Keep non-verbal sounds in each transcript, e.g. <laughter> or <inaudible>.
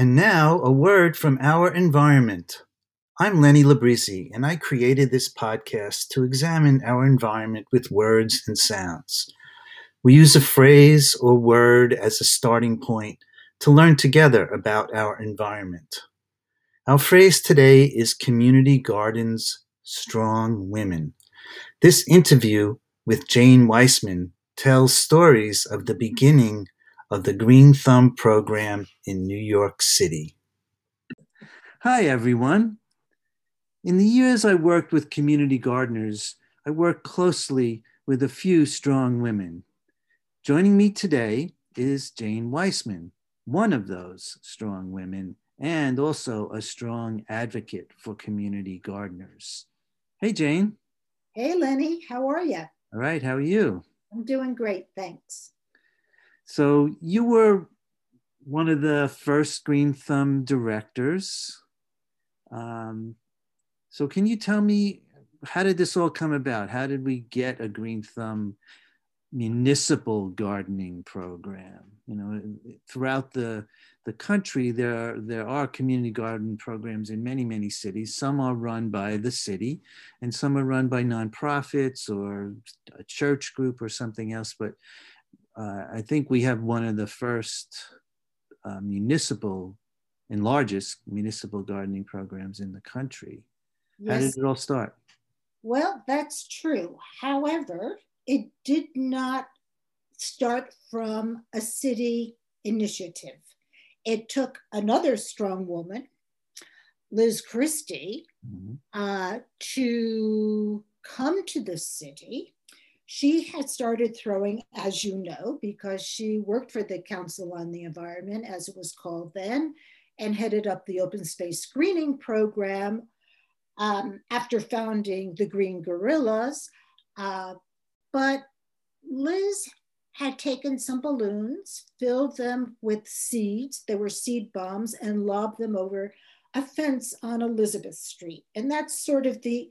And now, a word from our environment. I'm Lenny Librizzi, and I created this podcast to examine our environment with words and sounds. We use a phrase or word as a starting point to learn together about our environment. Our phrase today is Community Gardens Strong Women. This interview with Jane Weissman tells stories of the beginning of the Green Thumb program in New York City. Hi, everyone. In the years I worked with community gardeners, I worked closely with a few strong women. Joining me today is Jane Weissman, one of those strong women, and also a strong advocate for community gardeners. Hey, Jane. Hey, Lenny. How are you? All right. How are you? I'm doing great. Thanks. So, you were one of the first Green Thumb directors. Um, so, can you tell me how did this all come about? How did we get a Green Thumb municipal gardening program? You know, throughout the the country, there are, there are community garden programs in many, many cities. Some are run by the city, and some are run by nonprofits or a church group or something else. But uh, I think we have one of the first uh, municipal and largest municipal gardening programs in the country. Yes. How did it all start? Well, that's true. However, it did not start from a city initiative. It took another strong woman, Liz Christy, mm-hmm. uh, to come to the city. She had started throwing, as you know, because she worked for the Council on the Environment, as it was called then, and headed up the open space greening program um, after founding the Green Guerrillas. Uh, but Liz had taken some balloons, filled them with seeds, there were seed bombs, and lobbed them over a fence on Elizabeth Street. And that's sort of the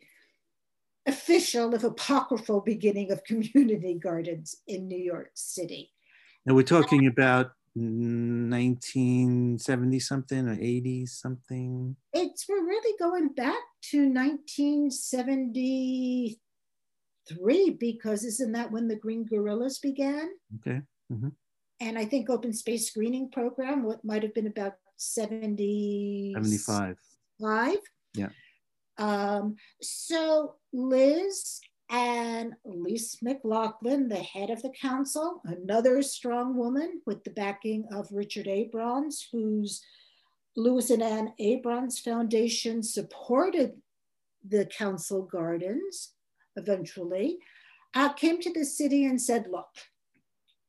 official, if apocryphal, beginning of community <laughs> gardens in New York City. Now we're talking about 1970 something or 80 something? It's we're really going back to 1970 three because isn't that when the Green Guerrillas began? Okay. Mm-hmm. And I think Open Space Greening Program, what might have been about 70, 75. Five. Yeah. Um, so Liz and Lys McLaughlin, the head of the council, another strong woman with the backing of Richard Abrons, whose Louis and Anne Abrons Foundation supported the council gardens eventually, uh, came to the city and said, look,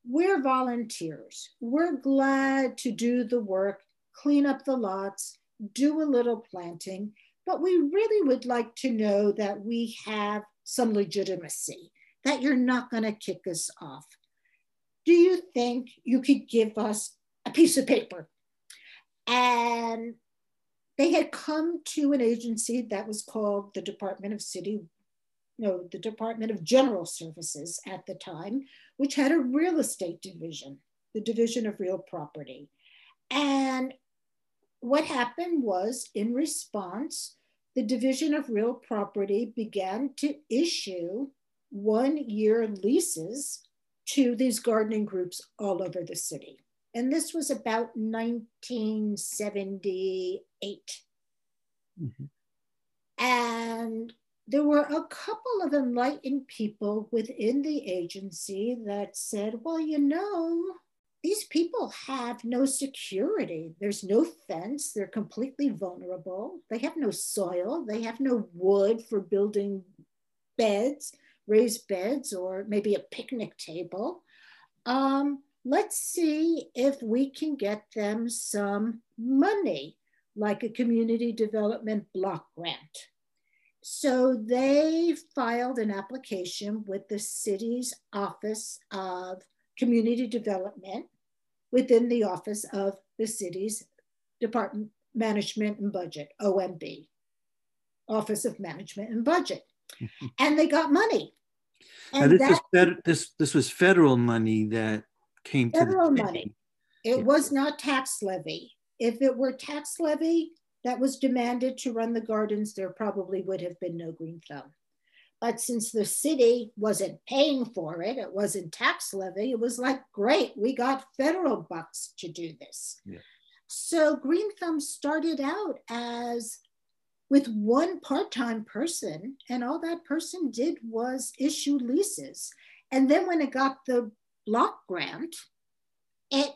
we're volunteers. We're glad to do the work, clean up the lots, do a little planting, but we really would like to know that we have some legitimacy, that you're not going to kick us off. Do you think you could give us a piece of paper? And they had come to an agency that was called the Department of City no, the Department of General Services at the time, which had a real estate division, the division of real property. And what happened was, in response, the division of real property began to issue one year leases to these gardening groups all over the city. And this was about 1978. Mm-hmm. And there were a couple of enlightened people within the agency that said, well, you know, these people have no security. There's no fence. They're completely vulnerable. They have no soil. They have no wood for building beds, raised beds, or maybe a picnic table. Um, let's see if we can get them some money, like a community development block grant. So they filed an application with the city's Office of Community Development within the Office of the city's Department Management and Budget, OMB, Office of Management and Budget. <laughs> and they got money. And this, that, was fed, this, this was federal money that came federal money. It yeah. was not tax levy. if it were tax levy that was demanded to run the gardens, there probably would have been no green thumb. But since the city wasn't paying for it, it wasn't tax levy, it was like, great, we got federal bucks to do this. Yeah. So Green Thumb started out as with one part time person, and all that person did was issue leases. And then when it got the block grant, it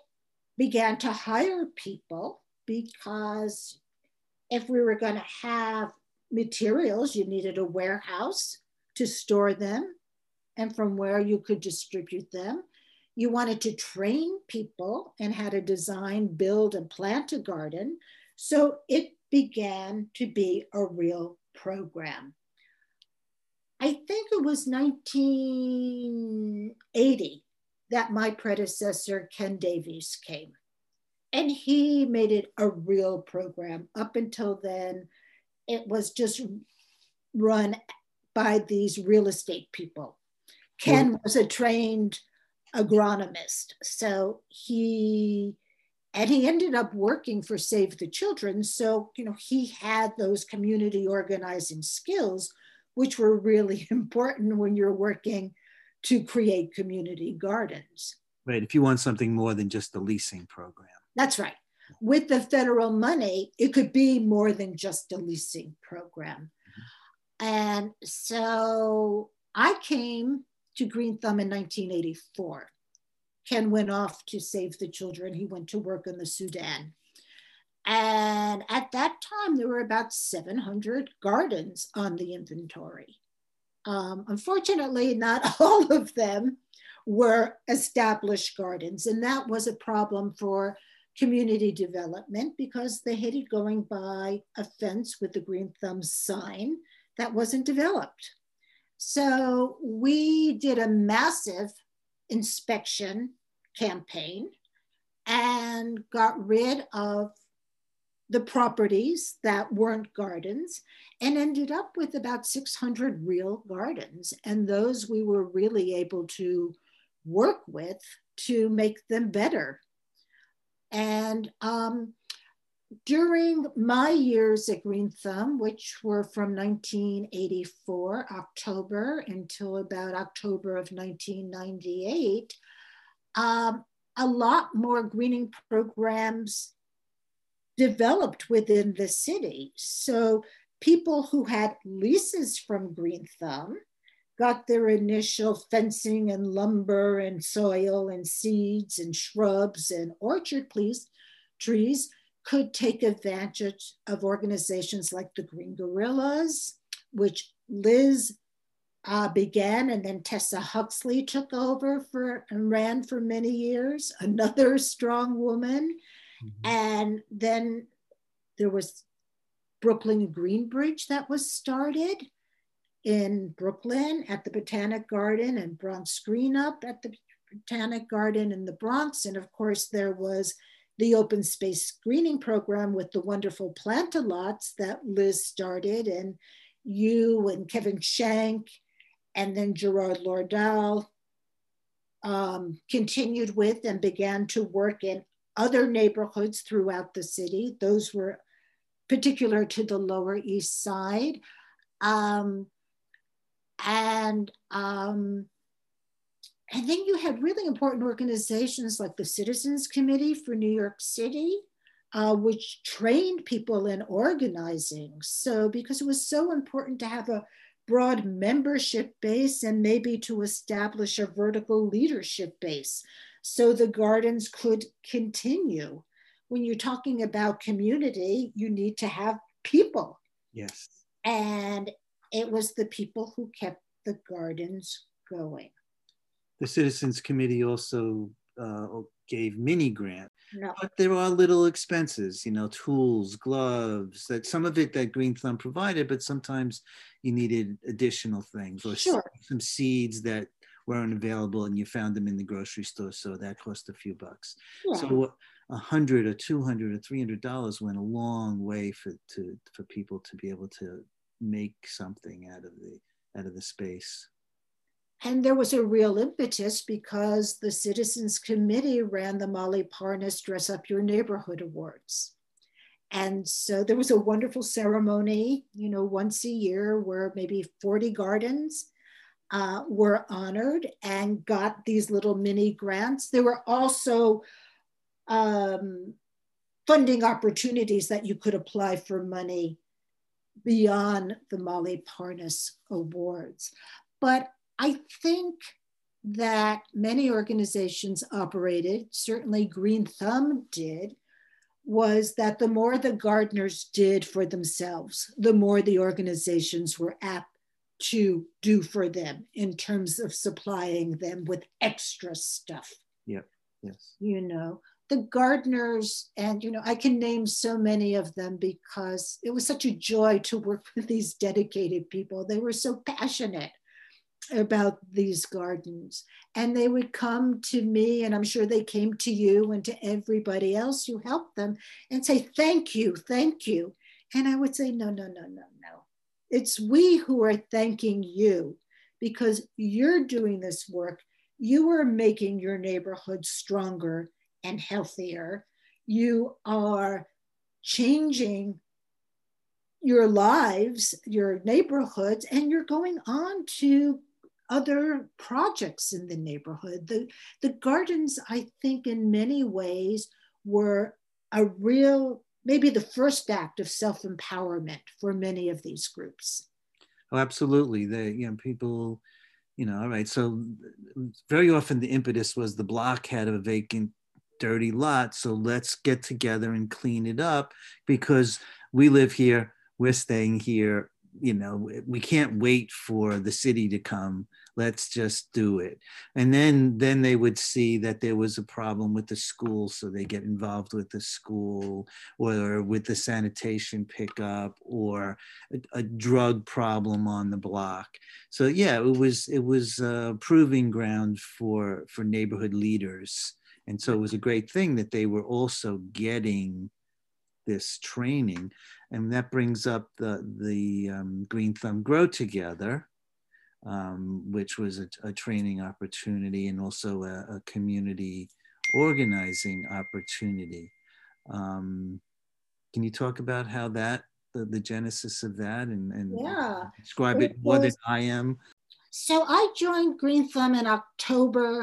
began to hire people because if we were going to have materials, you needed a warehouse to store them and from where you could distribute them. You wanted to train people and how to design, build, and plant a garden. So it began to be a real program. I think it was 1980 that my predecessor, Ken Davies, came. And he made it a real program. Up until then, it was just run by these real estate people. Ken was a trained agronomist. So he, and he ended up working for Save the Children. So, you know, he had those community organizing skills, which were really <laughs> important when you're working to create community gardens. Right. If you want something more than just the leasing program. That's right. With the federal money, it could be more than just a leasing program. And so I came to Green Thumb in 1984. Ken went off to save the children. He went to work in the Sudan. And at that time, there were about 700 gardens on the inventory. Um, unfortunately, not <laughs> all of them were established gardens. And that was a problem for community development because they hated going by a fence with the green thumb sign that wasn't developed. So we did a massive inspection campaign and got rid of the properties that weren't gardens and ended up with about 600 real gardens. And those we were really able to work with to make them better. And um, during my years at Green Thumb, which were from 1984, October, until about October of 1998, um, a lot more greening programs developed within the city. So people who had leases from Green Thumb got their initial fencing and lumber and soil and seeds and shrubs and orchard please, trees could take advantage of organizations like the Green Guerrillas, which Liz uh, began, and then Tessa Huxley took over for and ran for many years, <laughs> another strong woman. Mm-hmm. And then there was Brooklyn Greenbridge that was started in Brooklyn at the Botanic Garden and Bronx Green Up at the Botanic Garden in the Bronx. And of course, there was the open space greening program with the wonderful Plant-A-Lots that Liz started, and you and Kevin Shank, and then Gerard Lordahl um, continued with and began to work in other neighborhoods throughout the city. Those were particular to the Lower East Side. Um, and um, and then you had really important organizations like the Citizens Committee for New York City, uh, which trained people in organizing. So, because it was so important to have a broad membership base and maybe to establish a vertical leadership base so the gardens could continue. When you're talking about community, you need to have people. Yes. And it was the people who kept the gardens going the Citizens Committee also uh, gave mini grant. No. But there are little expenses, you know, tools, gloves, that some of it that Green Thumb provided, but sometimes you needed additional things or sure. some seeds that weren't available and you found them in the grocery store. So that cost a few bucks. Yeah. So a hundred or two hundred or three hundred dollars went a long way for to for people to be able to make something out of the out of the space. And there was a real impetus because the Citizens Committee ran the Molly Parnis Dress Up Your Neighborhood Awards. And so there was a wonderful ceremony, you know, once a year where maybe 40 gardens uh, were honored and got these little mini grants. There were also um, funding opportunities that you could apply for money beyond the Molly Parnis Awards. But I think that many organizations operated, certainly Green Thumb did, was that the more the gardeners did for themselves, the more the organizations were apt to do for them in terms of supplying them with extra stuff. Yeah, yes. You know, the gardeners, and you know, I can name so many of them because it was such a joy to work <laughs> with these dedicated people. They were so passionate about these gardens. And they would come to me, and I'm sure they came to you and to everybody else who helped them and say, Thank you, thank you. And I would say, No, no, no, no, no. It's we who are thanking you because you're doing this work. You are making your neighborhood stronger and healthier. You are changing your lives, your neighborhoods, and you're going on to other projects in the neighborhood. The, the gardens, I think, in many ways were a real, maybe the first act of self empowerment for many of these groups. Oh, absolutely. The you know people, you know, all right. So very often the impetus was the block had a vacant, dirty lot. So let's get together and clean it up because we live here, we're staying here, you know we can't wait for the city to come let's just do it. And then then they would see that there was a problem with the school so they get involved with the school or with the sanitation pickup or a, a drug problem on the block. So yeah it was it was a proving ground for for neighborhood leaders. And so it was a great thing that they were also getting this training. And that brings up the, the um, Green Thumb Grow Together, um, which was a, a, training opportunity and also a, a community organizing opportunity. Um, can you talk about how that, the, the genesis of that and, and yeah. describe it, it more than I am? So I joined Green Thumb in October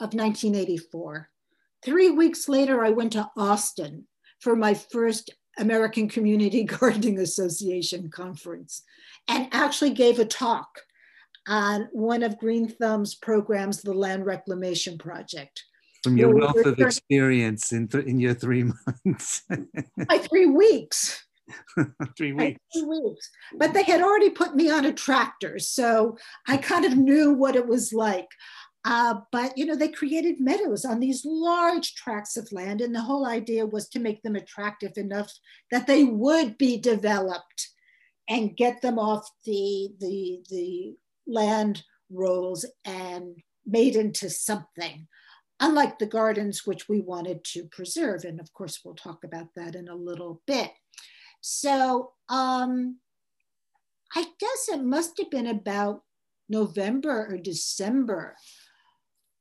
of 1984. Three weeks later, I went to Austin for my first American Community <laughs> Gardening Association conference and actually gave a talk on one of Green Thumb's programs, the Land Reclamation Project. From your wealth of experience in, th- in your three <laughs> months. My three weeks. <laughs> three weeks. Three weeks. But they had already put me on a tractor, so I kind of knew what it was like. Uh, but you know, they created meadows on these large tracts of land, and the whole idea was to make them attractive enough that they would be developed and get them off the the the land rolls and made into something. Unlike the gardens, which we wanted to preserve, and of course we'll talk about that in a little bit. So um, I guess it must have been about November or December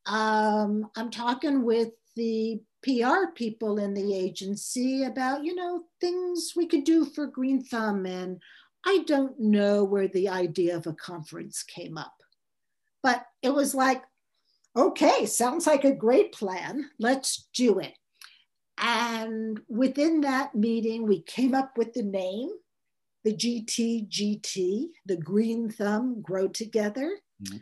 um, I'm talking with the PR people in the agency about, you know, things we could do for Green Thumb. And I don't know where the idea of a conference came up, but it was like, okay, sounds like a great plan. Let's do it. And within that meeting, we came up with the name, the GTGT, the Green Thumb Grow Together. Mm-hmm.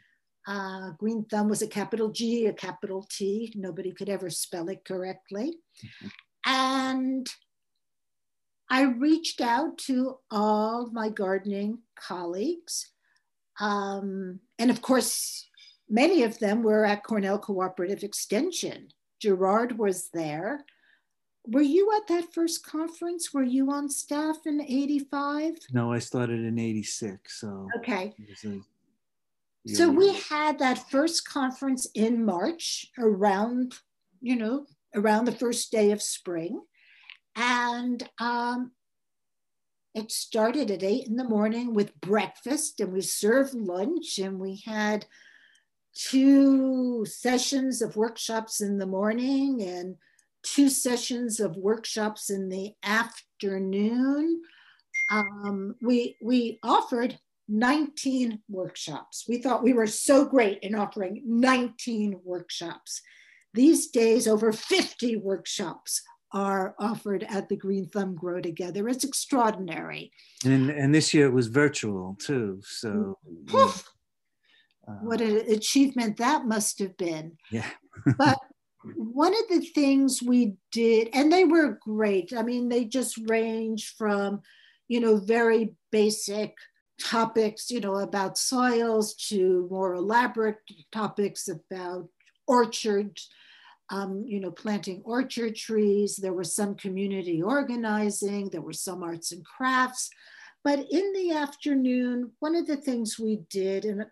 Uh, green thumb was a capital G, a capital T. Nobody could ever spell it correctly. Mm-hmm. And I reached out to all my gardening colleagues. Um, and of course, many of them were at Cornell Cooperative Extension. Gerard was there. Were you at that first conference? Were you on staff in 85? No, I started in 86. So okay. So we had that first conference in March around, you know, around the first day of spring. And um, it started at eight in the morning with breakfast, and we served lunch, and we had two sessions of workshops in the morning and two sessions of workshops in the afternoon. Um, we, we offered 19 workshops. We thought we were so great in offering 19 workshops. These days, over 50 workshops are offered at the Green Thumb Grow Together. It's extraordinary. And, and this year it was virtual too. So, uh, what an achievement that must have been. Yeah. <laughs> but one of the things we did, and they were great. I mean, they just range from, you know, very basic topics, you know, about soils to more elaborate topics about orchards, um, you know, planting orchard trees. There was some community organizing, there were some arts and crafts. But in the afternoon, one of the things we did, and,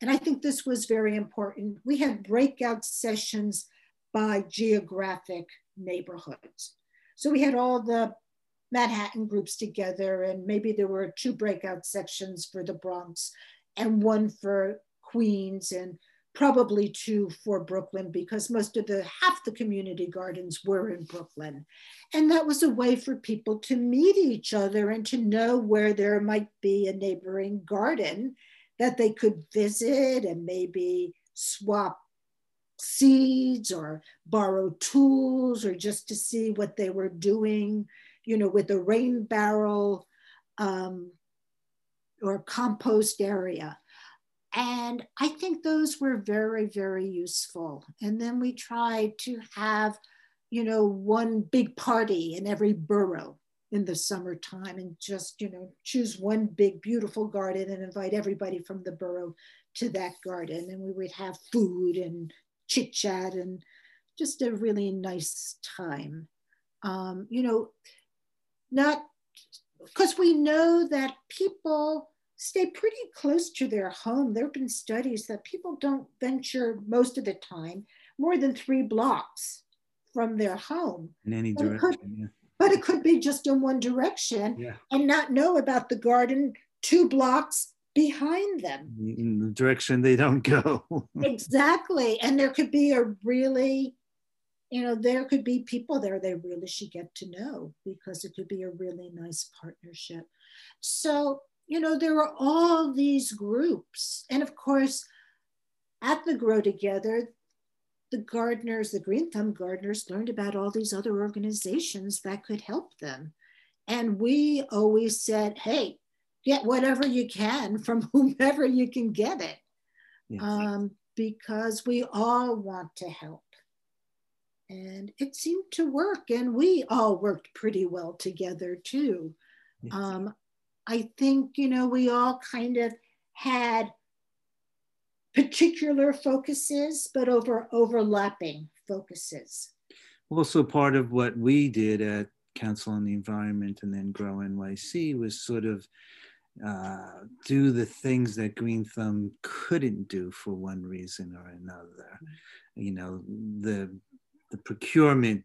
and I think this was very important, we had breakout sessions by geographic neighborhoods. So we had all the Manhattan groups together, and maybe there were two breakout sections for the Bronx and one for Queens, and probably two for Brooklyn because most of the half the community gardens were in Brooklyn. And that was a way for people to meet each other and to know where there might be a neighboring garden that they could visit and maybe swap seeds or borrow tools or just to see what they were doing, you know, with a rain barrel um, or compost area. And I think those were very, very useful. And then we tried to have, you know, one big party in every borough in the summertime and just, you know, choose one big, beautiful garden and invite everybody from the borough to that garden. And we would have food and chit chat and just a really nice time. Um, you know, not because we know that people stay pretty close to their home. There have been studies that people don't venture most of the time more than three blocks from their home. In any but direction. It could, yeah. But it could be just in one direction yeah. and not know about the garden two blocks behind them. In the direction they don't go. <laughs> exactly. And there could be a really, you know, there could be people there they really should get to know because it could be a really nice partnership. So, you know, there are all these groups. And of course, at the Grow Together, the gardeners, the Green Thumb gardeners, learned about all these other organizations that could help them. And we always said, hey, get whatever you can <laughs> from whomever you can get it. Yes. Um, because we all want to help. And it seemed to work, and we all worked pretty well together too. Yes. Um, I think, you know, we all kind of had particular focuses, but over overlapping focuses. Also, part of what we did at Council on the Environment and then Grow NYC was sort of uh, do the things that Green Thumb couldn't do for one reason or another. Mm-hmm. You know, the the procurement,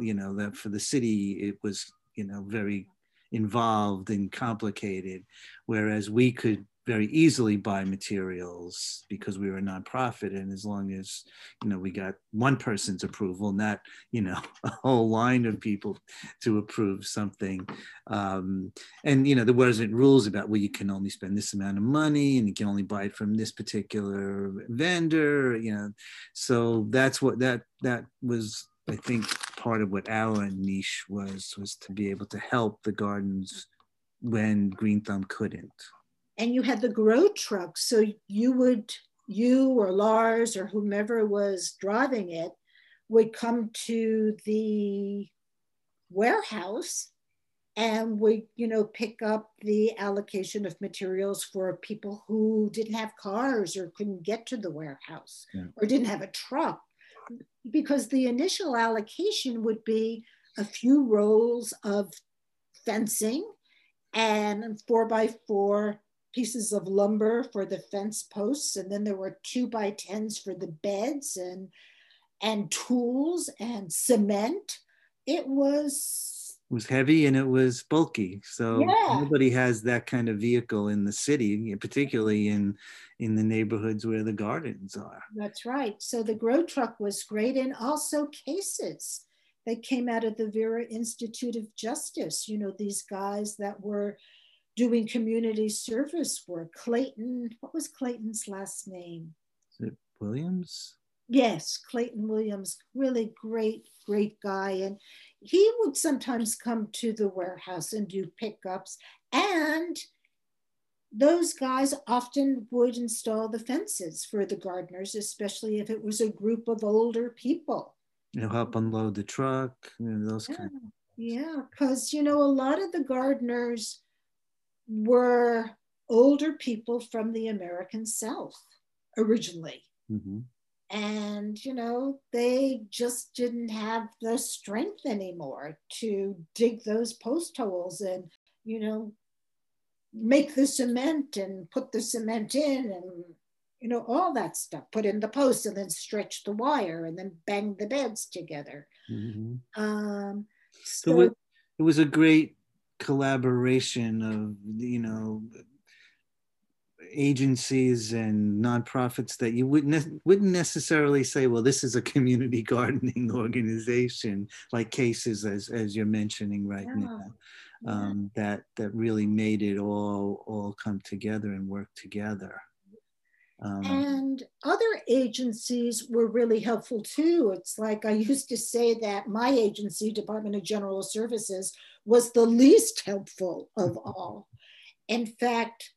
you know, that for the city it was you know very involved and complicated, whereas we could very easily buy materials because we were a nonprofit and as long as you know we got one person's approval not you know <laughs> a whole line of people to approve something. Um, and you know there wasn't rules about well you can only spend this amount of money and you can only buy it from this particular vendor you know. So that's what that that was i think part of what our niche was was to be able to help the gardens when green thumb couldn't and you had the grow truck. So you would, you or Lars or whomever was driving it would come to the warehouse and we you know pick up the allocation of materials for people who didn't have cars or couldn't get to the warehouse yeah. or didn't have a truck because the initial allocation would be a few rolls of fencing and four by four pieces of lumber for the fence posts, and then there were two by tens for the beds and and tools and cement. It was was heavy and it was bulky. So Yeah. nobody has that kind of vehicle in the city, particularly in in the neighborhoods where the gardens are. That's right. So the grow truck was great, and also cases that came out of the Vera Institute of Justice. You know, these guys that were doing community service work. Clayton, what was Clayton's last name? Is it Williams? Yes, Clayton Williams, really great, great guy. And he would sometimes come to the warehouse and do pickups. And those guys often would install the fences for the gardeners, especially if it was a group of older people. You know, help unload the truck, you know, those Yeah, kind yeah, because you know, a lot of the gardeners were older people from the American South originally. Mhm. And you know they just didn't have the strength anymore to dig those post holes and you know make the cement and put the cement in and you know all that stuff put in the posts and then stretch the wire and then bang the beds together Mhm. um So so it, it was a great collaboration of you know agencies and nonprofits that you wouldn't ne- wouldn't necessarily say, well, this is a community <laughs> gardening organization like cases as as you're mentioning right Yeah, now. yeah. Um, that that really made it all all come together and work together. Um, And other agencies were really helpful too. It's like I <laughs> used to say that my agency, Department of General Services, was the least helpful of <laughs> all. In fact,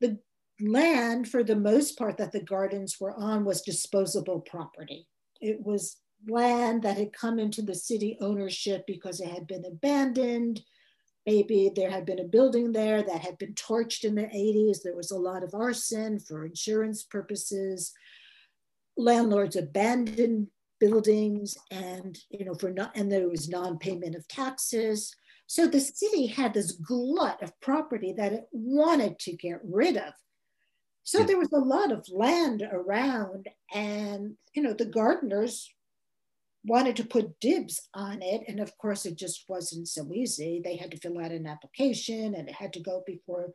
the land, for the most part, that the gardens were on was disposable property. It was land that had come into the city ownership because it had been abandoned. Maybe there had been a building there that had been torched in the 80s. There was a lot of arson for insurance purposes. Landlords abandoned buildings and you know for not and there was non-payment of taxes. So the city had this glut of property that it wanted to get rid of. So there was a lot of land around, and you know the gardeners wanted to put dibs on it. And of course, it just wasn't so easy. They had to fill out an application and it had to go before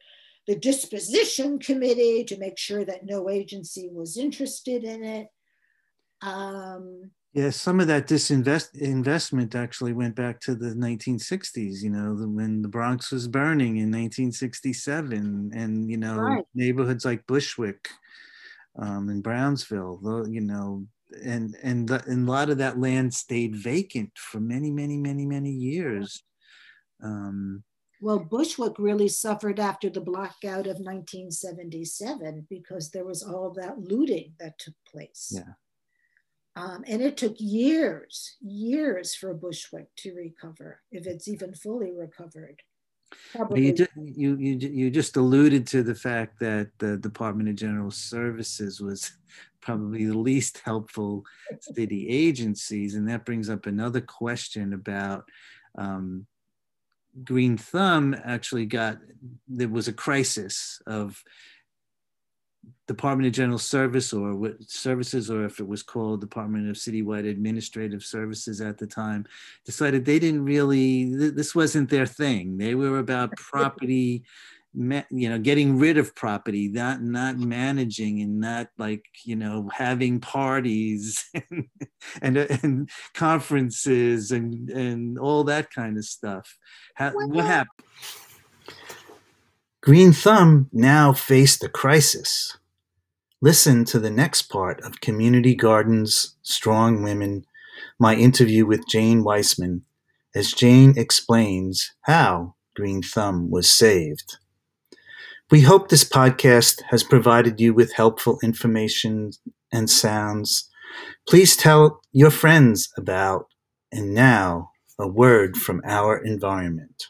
the disposition committee to make sure that no agency was interested in it. Um, Yeah, some of that disinvest investment actually went back to the 1960s. You know, the, when the Bronx was burning in 1967, and you know Right. neighborhoods like Bushwick um, and Brownsville. You know, and and the, and a lot of that land stayed vacant for many, many, many, many years. Um, well, Bushwick really suffered after the blackout of 1977 because there was all that looting that took place. Yeah. Um, and it took years, years for Bushwick to recover, if it's even fully recovered. You, Probably you you you just alluded to the fact that the Department of General Services was <laughs> probably the least helpful <laughs> city agencies, and that brings up another question about um, Green Thumb. Actually, got there was a crisis of Department of General Service or what services, or if it was called Department of Citywide Administrative Services at the time, decided they didn't really, th- this wasn't their thing. They were about <laughs> property, ma- you know, getting rid of property, not not managing and not like you know having parties <laughs> and and, and conferences and and all that kind of stuff. How, what happened? Green Thumb now faced a crisis. Listen to the next part of Community Gardens Strong Women, my interview with Jane Weissman, as Jane explains how Green Thumb was saved. We hope this podcast has provided you with helpful information and sounds. Please tell your friends about, and now, a word from our environment.